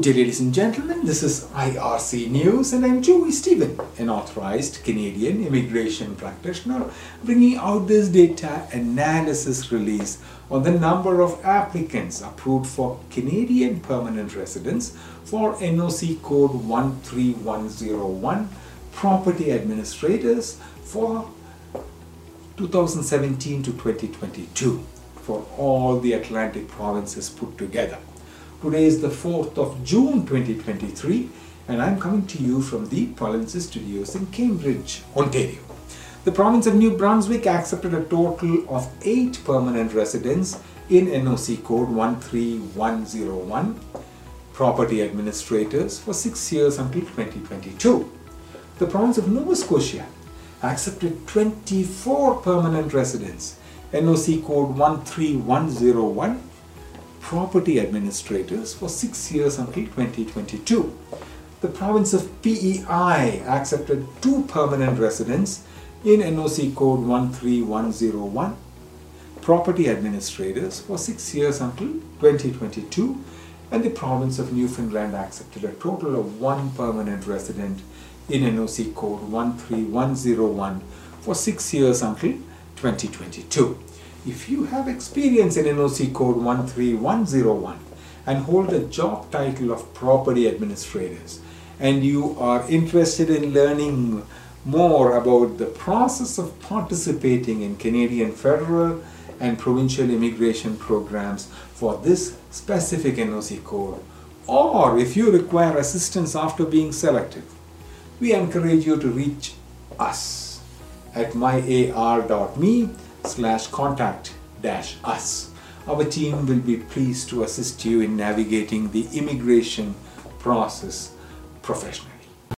Good ladies and gentlemen. This is IRC News, and I'm Joy Stephen, an authorized Canadian immigration practitioner, bringing out this data analysis release on the number of applicants approved for Canadian permanent residence for NOC code 13101 property administrators for 2017 to 2022 for all the Atlantic provinces put together. Today is the 4th of June 2023 and I'm coming to you from the Polinsys Studios in Cambridge, Ontario. The province of New Brunswick accepted a total of 8 permanent residents in NOC code 13101 property administrators for 6 years until 2022. The province of Nova Scotia accepted 24 permanent residents NOC code 13101 property administrators for six years until 2022. The province of PEI accepted two permanent residents in NOC code 13101 property administrators for six years until 2022 and the province of Newfoundland accepted a total of one permanent resident in NOC code 13101 for six years until 2022. If you have experience in NOC code 13101 and hold a job title of property administrators and you are interested in learning more about the process of participating in Canadian federal and provincial immigration programs for this specific NOC code or if you require assistance after being selected, we encourage you to reach us at myar.me slash contact dash us. Our team will be pleased to assist you in navigating the immigration process professionally.